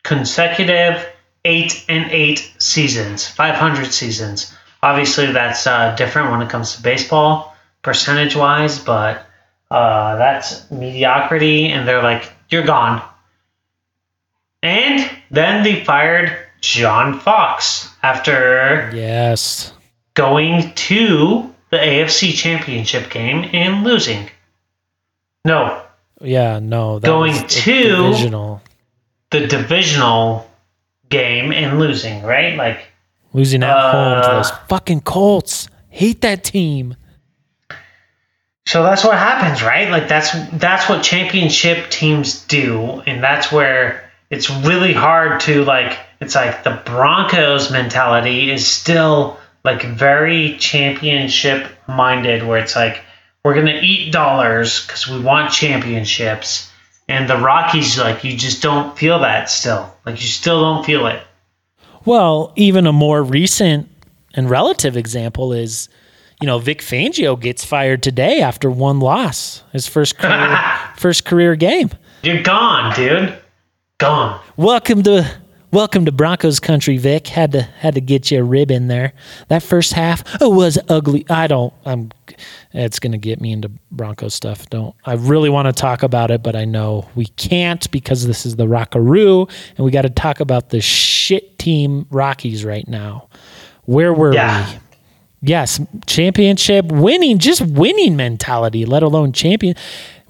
consecutive eight and eight seasons, 500 seasons. Obviously, that's uh, different when it comes to baseball, percentage wise, but uh, that's mediocrity, and they're like, you're gone. And then they fired John Fox after Yes. going to the AFC Championship game and losing. No, Yeah, no. That Going to- divisional. the divisional game and losing, right? Like, Losing at home to Uh, those fucking Colts. Hate that team. so that's what happens, right? Like that's that's what championship teams do, and that's where it's really hard to like. It's like the Broncos mentality is still like very championship minded, where it's like we're gonna eat dollars because we want championships, and the Rockies like you just don't feel that still. Like you still don't feel it. Well, even a more recent and relative example is, you know, Vic Fangio gets fired today after one loss, his first career, first career game. You're gone, dude. Gone. Welcome to welcome to Broncos country, Vic. Had to had to get you a rib in there. That first half oh, was ugly. I don't. I'm. It's gonna get me into Broncos stuff. Don't. I really want to talk about it, but I know we can't because this is the Rockaroo, and we got to talk about the shit team Rockies right now. Where were Yeah. we? Yes, championship winning, just winning mentality, let alone champion.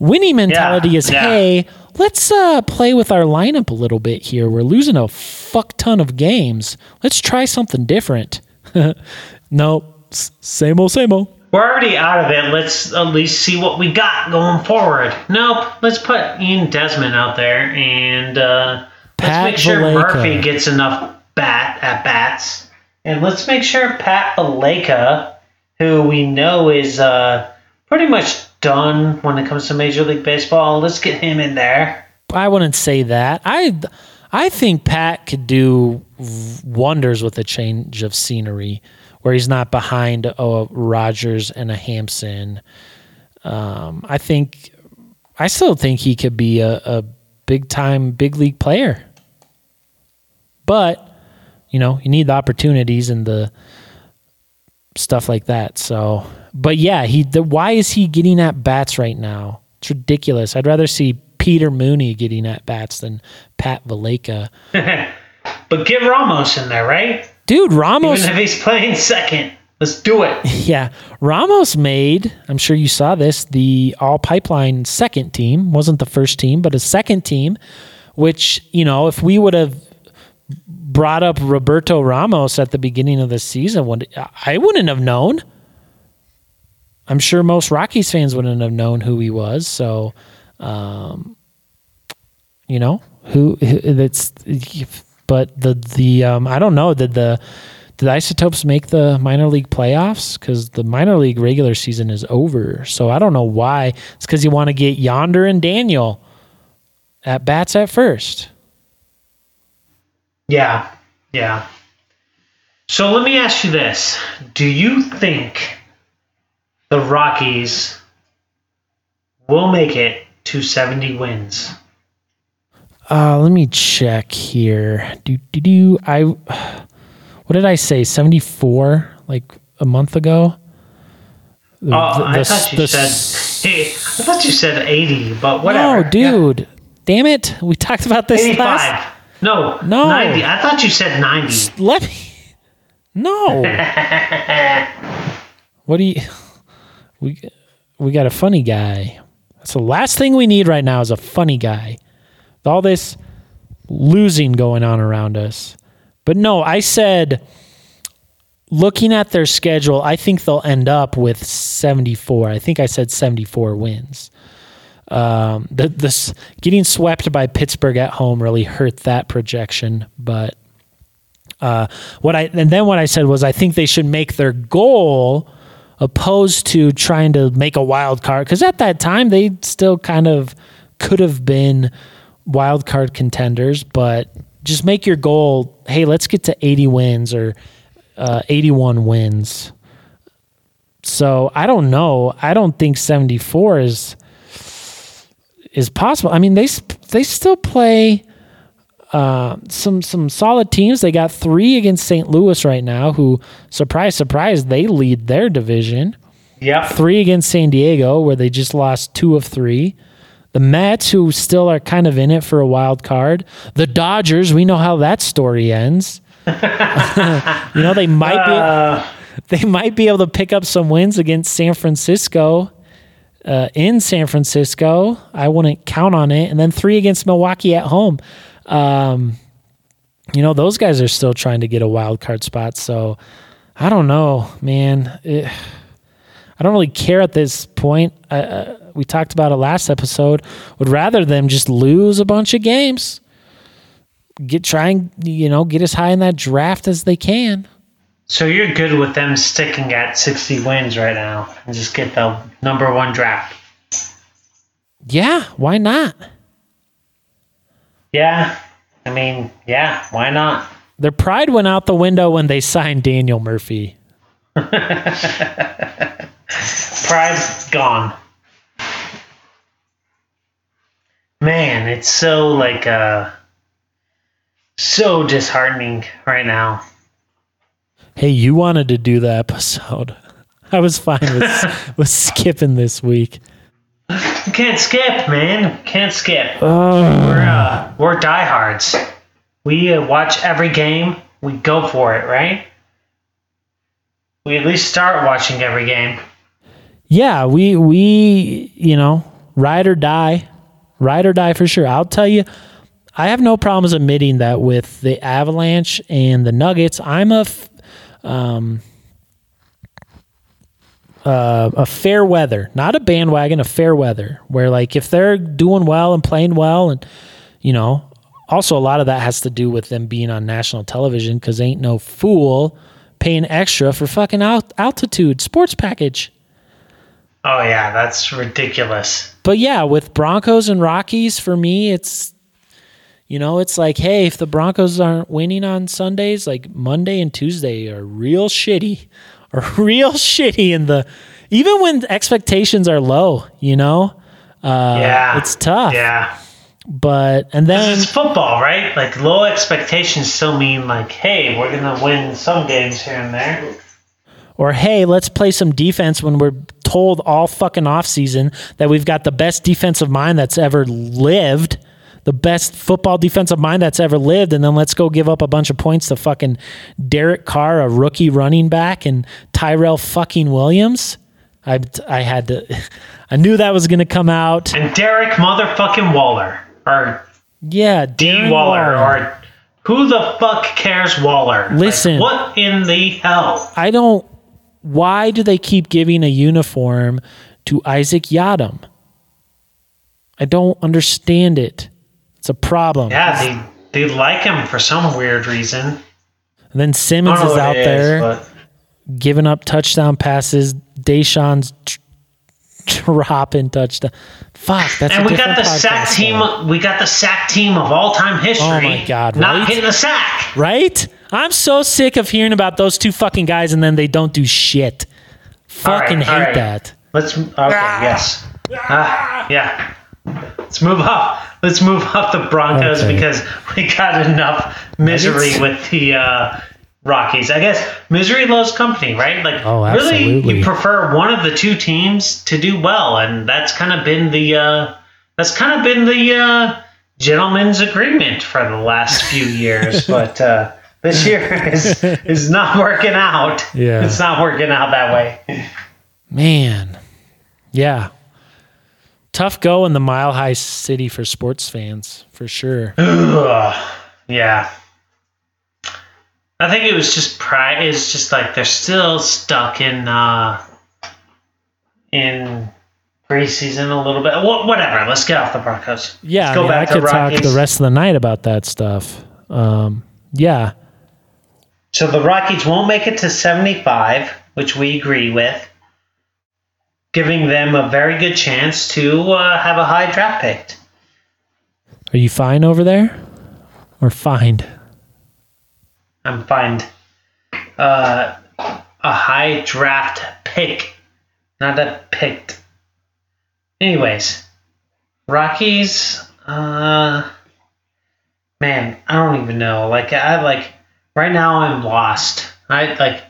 Winning mentality is yeah. hey, let's uh, play with our lineup a little bit here. We're losing a fuck ton of games. Let's try something different. nope, same old, same old. We're already out of it. Let's at least see what we got going forward. Nope. Let's put Ian Desmond out there and uh, Pat let's make sure Valaika. Murphy gets enough bat at bats, and let's make sure Pat Valaika, who we know is uh, pretty much done when it comes to Major League Baseball, let's get him in there. I wouldn't say that. I I think Pat could do wonders with a change of scenery, where he's not behind a Rogers and a Hampson. Um, I think I still think he could be a, a big time big league player, but you know you need the opportunities and the stuff like that. So, but yeah, he. The, why is he getting at bats right now? It's ridiculous. I'd rather see Peter Mooney getting at bats than Pat Valaika. But get Ramos in there, right? Dude, Ramos. Even if he's playing second, let's do it. Yeah, Ramos made. I'm sure you saw this. The All Pipeline second team wasn't the first team, but a second team. Which you know, if we would have brought up Roberto Ramos at the beginning of the season, I wouldn't have known. I'm sure most Rockies fans wouldn't have known who he was. So, um, you know, who who- that's. But the the um, I don't know. Did the did the Isotopes make the minor league playoffs? Because the minor league regular season is over. So I don't know why. It's because you want to get Yonder and Daniel at bats at first. Yeah, yeah. So let me ask you this: Do you think the Rockies will make it to seventy wins? Uh, let me check here. Do do do. I what did I say? Seventy four, like a month ago. The- Oh, the- I thought you the- said. Hey, I thought you said eighty, but whatever. No, dude. Damn it. We talked about this Eighty-five. last. No, No. ninety. I thought you said ninety. Let me. No. what do you? We we got a funny guy. That's the last thing we need right now is a funny guy. With all this losing going on around us. But no, I said looking at their schedule, I think they'll end up with 74. I think I said 74 wins. Um, the, this getting swept by Pittsburgh at home really hurt that projection, but uh, what I and then what I said was I think they should make their goal opposed to trying to make a wild card because at that time they still kind of could have been wild card contenders, but just make your goal. Hey, let's get to 80 wins or uh, 81 wins. So I don't know. I don't think 74 is is possible. I mean, they they still play uh, some some solid teams. They got three against St. Louis right now, who surprise surprise they lead their division. Yep. Three against San Diego, where they just lost two of three. The Mets, who still are kind of in it for a wild card. The Dodgers, we know how that story ends. you know they might be Uh, they might be able to pick up some wins against San Francisco uh, in San Francisco. I wouldn't count on it. And then three against Milwaukee at home. Um, you know, those guys are still trying to get a wild card spot. So I don't know, man. It, I don't really care at this point. Uh, we talked about it last episode. Would rather them just lose a bunch of games. Get trying, you know, get as high in that draft as they can. So you're good with them sticking at 60 wins right now and just get the number one draft. Yeah, why not? Yeah. I mean, yeah, why not? Their pride went out the window when they signed Daniel Murphy. Pride gone. Man, it's so like uh so disheartening right now. Hey, you wanted to do the episode. I was fine with, with skipping this week. You can't skip, man. Can't skip. We're uh, we're diehards. We uh, watch every game. We go for it, right? We at least start watching every game. Yeah, we we you know ride or die, ride or die for sure. I'll tell you, I have no problems admitting that with the Avalanche and the Nuggets, I'm a f- um uh, a fair weather, not a bandwagon, a fair weather. Where like if they're doing well and playing well, and you know, also a lot of that has to do with them being on national television because ain't no fool paying extra for fucking alt- altitude sports package. Oh yeah, that's ridiculous. But yeah, with Broncos and Rockies, for me, it's you know, it's like, hey, if the Broncos aren't winning on Sundays, like Monday and Tuesday are real shitty, are real shitty. In the even when expectations are low, you know, uh, Yeah, it's tough. Yeah. But and then It's football, right? Like low expectations still mean like, hey, we're gonna win some games here and there. or hey, let's play some defense when we're told all fucking off season that we've got the best defensive mind that's ever lived, the best football defensive mind that's ever lived, and then let's go give up a bunch of points to fucking Derek Carr, a rookie running back, and Tyrell fucking Williams. I I had to, I knew that was gonna come out. And Derek motherfucking Waller. Or Yeah, D Waller. Or who the fuck cares Waller? Like, Listen. what in the hell? I don't. Why do they keep giving a uniform to Isaac Yiadom? I don't understand it. It's a problem. Yeah, they they like him for some weird reason. And then Simmons is out it there but giving up touchdown passes. DaeSean's tr- dropping touchdown. Fuck, that's and a we got the sack team. now. We got the sack team of all time history. Oh my God, Not right? hitting the sack. right? I'm so sick of hearing about those two fucking guys and then they don't do shit. Fucking all hate right. that. Let's okay, yes. Ah, yeah. Let's move up. Let's move up the Broncos Okay. because we got enough misery with the uh, Rockies. I guess misery loves company, right? Like Oh, really you prefer one of the two teams to do well, and that's kind of been the uh, that's kind of been the uh, gentleman's agreement for the last few years, but uh, this year is is not working out. Yeah. It's not working out that way. Man. Yeah. Tough go in the mile high city for sports fans, for sure. Yeah. I think it was just pride. It's just like they're still stuck in uh, in preseason a little bit. Wha- whatever. Let's get off the Broncos. Yeah, Let's I, go mean, I back to could talk the rest of the night about that stuff. Um, yeah. So the Rockies won't make it to seventy-five, which we agree with, giving them a very good chance to uh, have a high draft pick. Are you fine over there? Or fined? I'm find uh, a high draft pick, not a picked. Anyways, Rockies. Uh, man, I don't even know. Like I like right now, I'm lost. I like.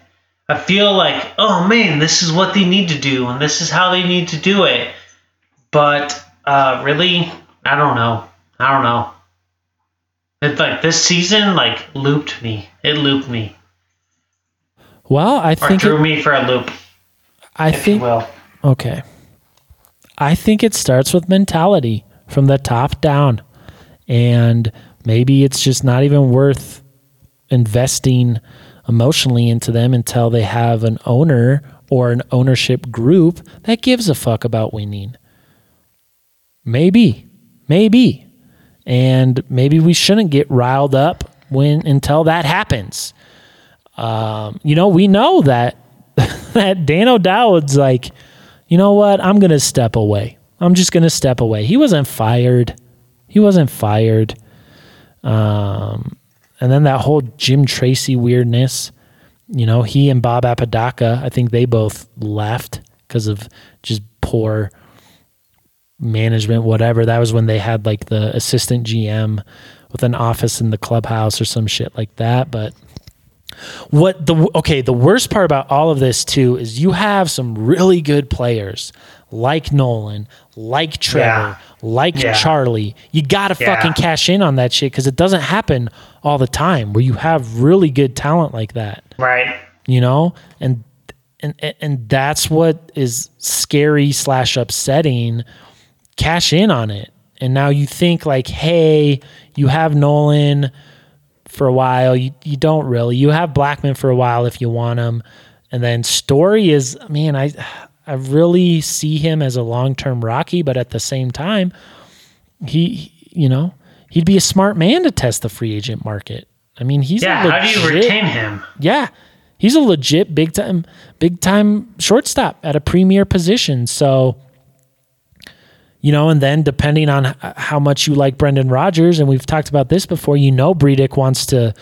I feel like, oh man, this is what they need to do, and this is how they need to do it. But uh, really, I don't know. I don't know. It's like this season, like looped me. It looped me. Well, I Or think threw it, me for a loop, I think will. Okay. I think it starts with mentality from the top down. And maybe it's just not even worth investing emotionally into them until they have an owner or an ownership group that gives a fuck about winning. Maybe. Maybe. And maybe we shouldn't get riled up when until that happens. Um, you know, we know that that Dan O'Dowd's like, you know what? I'm to step away. I'm just to step away. He wasn't fired. He wasn't fired. Um, and then that whole Jim Tracy weirdness, you know, he and Bob Apodaca, I think they both left because of just poor management, whatever. That was when they had like the assistant GM with an office in the clubhouse or some shit like that. But what the okay the worst part about all of this too is you have some really good players like nolan like trevor Yeah. like Yeah. charlie you gotta Yeah. fucking cash in on that shit because it doesn't happen all the time where you have really good talent like that Right. you know and and and that's what is scary slash upsetting cash in on it and now you think like hey you have nolan for a while you, you don't really you have Blackmon for a while if you want him and then story is man i i really see him as a long-term rocky but at the same time he you know he'd be a smart man to test the free agent market i mean he's Yeah. a How do you legit- retain him? yeah. He's a legit big time big time shortstop at a premier position. So you know, and then depending on how much you like Brendan Rodgers, and we've talked about this before, you know Bridich wants to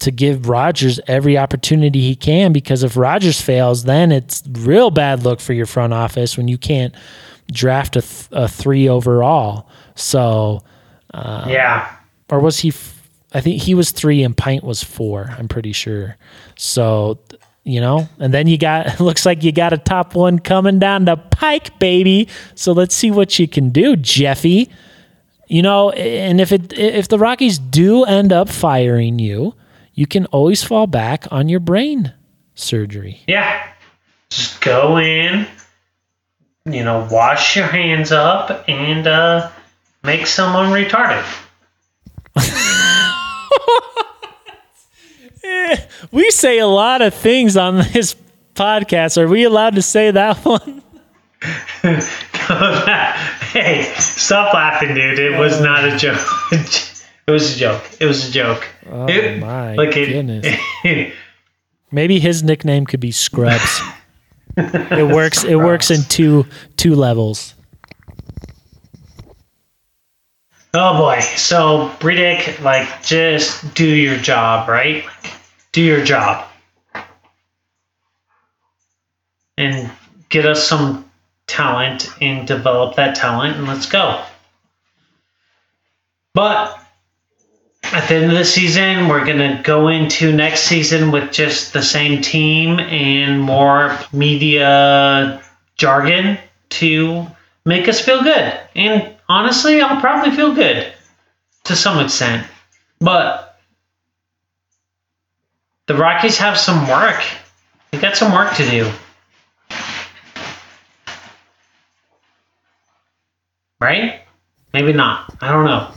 to give Rodgers every opportunity he can because if Rodgers fails, then it's real bad look for your front office when you can't draft a, th- a three overall. So, um, yeah. or was he? F- I think he was three and Pint was four. I'm pretty sure. So, you know, and then you got it looks like you got a top one coming down the pike, baby. So let's see what you can do, Jeffy. You know, and if it if the Rockies do end up firing you, you can always fall back on your brain surgery. Yeah. Just go in, you know, wash your hands up and uh, make someone retarded. We say a lot of things on this podcast. Are we allowed to say that one? hey, stop laughing, dude. It was not a joke. It was a joke. It was a joke. Oh It- my like it- goodness. Maybe his nickname could be Scrubs. it works. It works in two two levels. Oh boy. So Bridich, like, just do your job, right? Like, do your job. And get us some talent and develop that talent and let's go. But at the end of the season, we're gonna go into next season with just the same team and more media jargon to make us feel good. And honestly, I'll probably feel good to some extent. But the Rockies have some work. They got some work to do. Right? Maybe not. I don't know.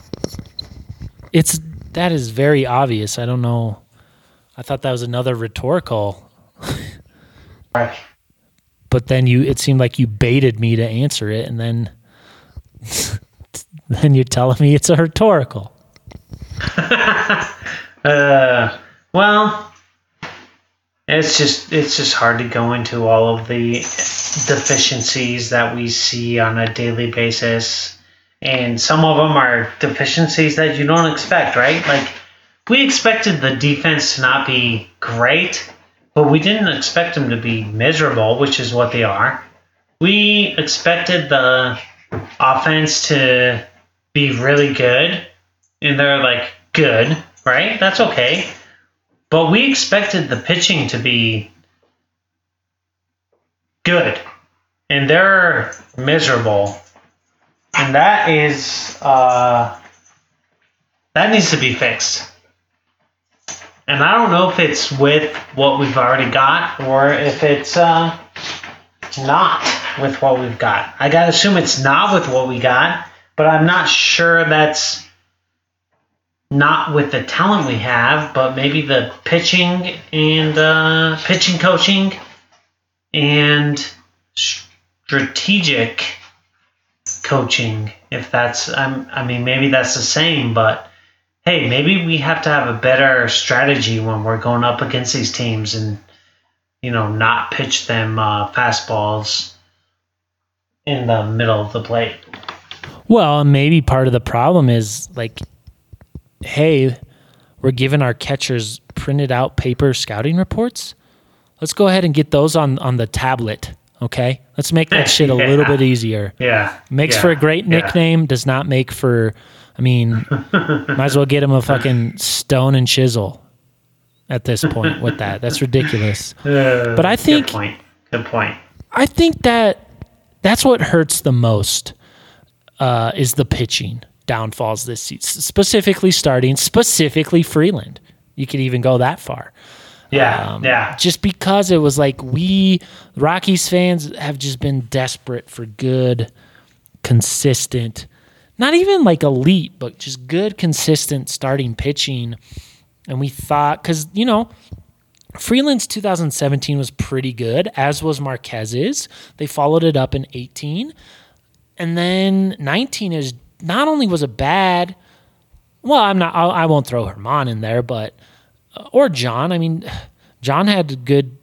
It's that is very obvious. I don't know. I thought that was another rhetorical, Right. but then you it seemed like you baited me to answer it, and then then you're telling me it's a rhetorical. Uh, well, it's just it's just hard to go into all of the deficiencies that we see on a daily basis, and some of them are deficiencies that you don't expect, right? Like we expected the defense to not be great, but we didn't expect them to be miserable, which is what they are. We expected the offense to be really good, and they're like good, right? That's okay. But we expected the pitching to be good, and they're miserable, and that is uh, that needs to be fixed. And I don't know if it's with what we've already got or if it's uh, not with what we've got. I gotta assume it's not with what we got, but I'm not sure that's not with the talent we have, but maybe the pitching and uh, pitching coaching and strategic coaching. If that's, I'm, I mean, maybe that's the same, but hey, maybe we have to have a better strategy when we're going up against these teams and you know not pitch them uh, fastballs in the middle of the plate. Well, maybe part of the problem is like, hey, we're giving our catchers printed out paper scouting reports. Let's go ahead and get those on on the tablet. Okay, let's make that shit a Yeah. little bit easier. Yeah, Makes yeah, for a great yeah. nickname. Does not make for. I mean, might as well get him a fucking stone and chisel. At this point, with that, that's ridiculous. Uh, But I think- good point. Good point. I think that that's what hurts the most uh, is the pitching downfalls this season, specifically starting specifically Freeland. You could even go that far. Yeah, Um, yeah, Just because it was like we Rockies fans have just been desperate for good, consistent, not even like elite, but just good, consistent starting pitching. And we thought, because, you know, Freeland's 2017 was pretty good, as was Marquez's. They followed it up in 18. And then 19 is not only was it bad, well, I'm not, I, I won't throw German in there, but, or Jon. I mean, Jon had a good,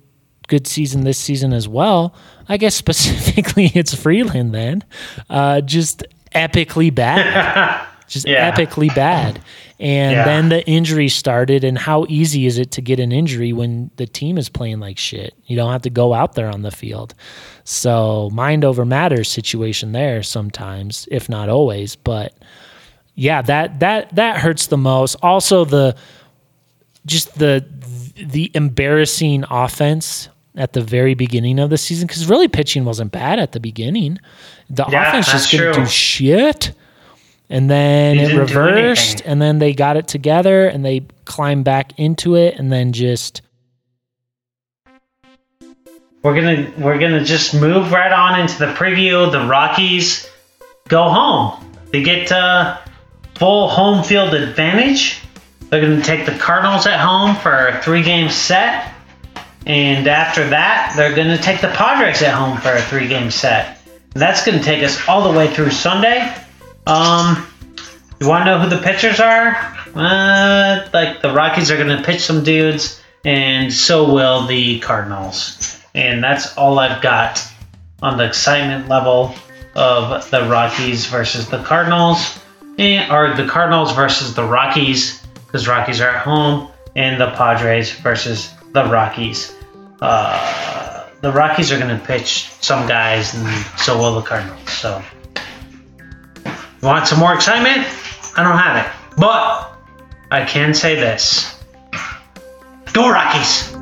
good season this season as well. I guess specifically it's Freeland then. Uh, just epically bad. just Yeah. epically bad. And Yeah. then the injury started, and how easy is it to get an injury when the team is playing like shit? You don't have to go out there on the field. So, mind over matter situation there sometimes, if not always. But yeah, that that that hurts the most. Also, the just the the embarrassing offense at the very beginning of the season because really pitching wasn't bad at the beginning. The Yeah, offense just couldn't true. do shit. And then it reversed, and then they got it together, and they climbed back into it, and then just we're gonna we're gonna just move right on into the preview. The Rockies go home. They get uh, full home field advantage. They're gonna take the Cardinals at home for a three game set, and after that, they're gonna take the Padres at home for a three game set. That's gonna take us all the way through Sunday. Um, you want to know who the pitchers are? Uh, like the Rockies are going to pitch some dudes, and so will the Cardinals. And that's all I've got on the excitement level of the Rockies versus the Cardinals, and or the Cardinals versus the Rockies because Rockies are at home, and the Padres versus the Rockies. Uh, the Rockies are going to pitch some guys, and so will the Cardinals. So. Want some more excitement? I don't have it. But I can say this. Go Rockies!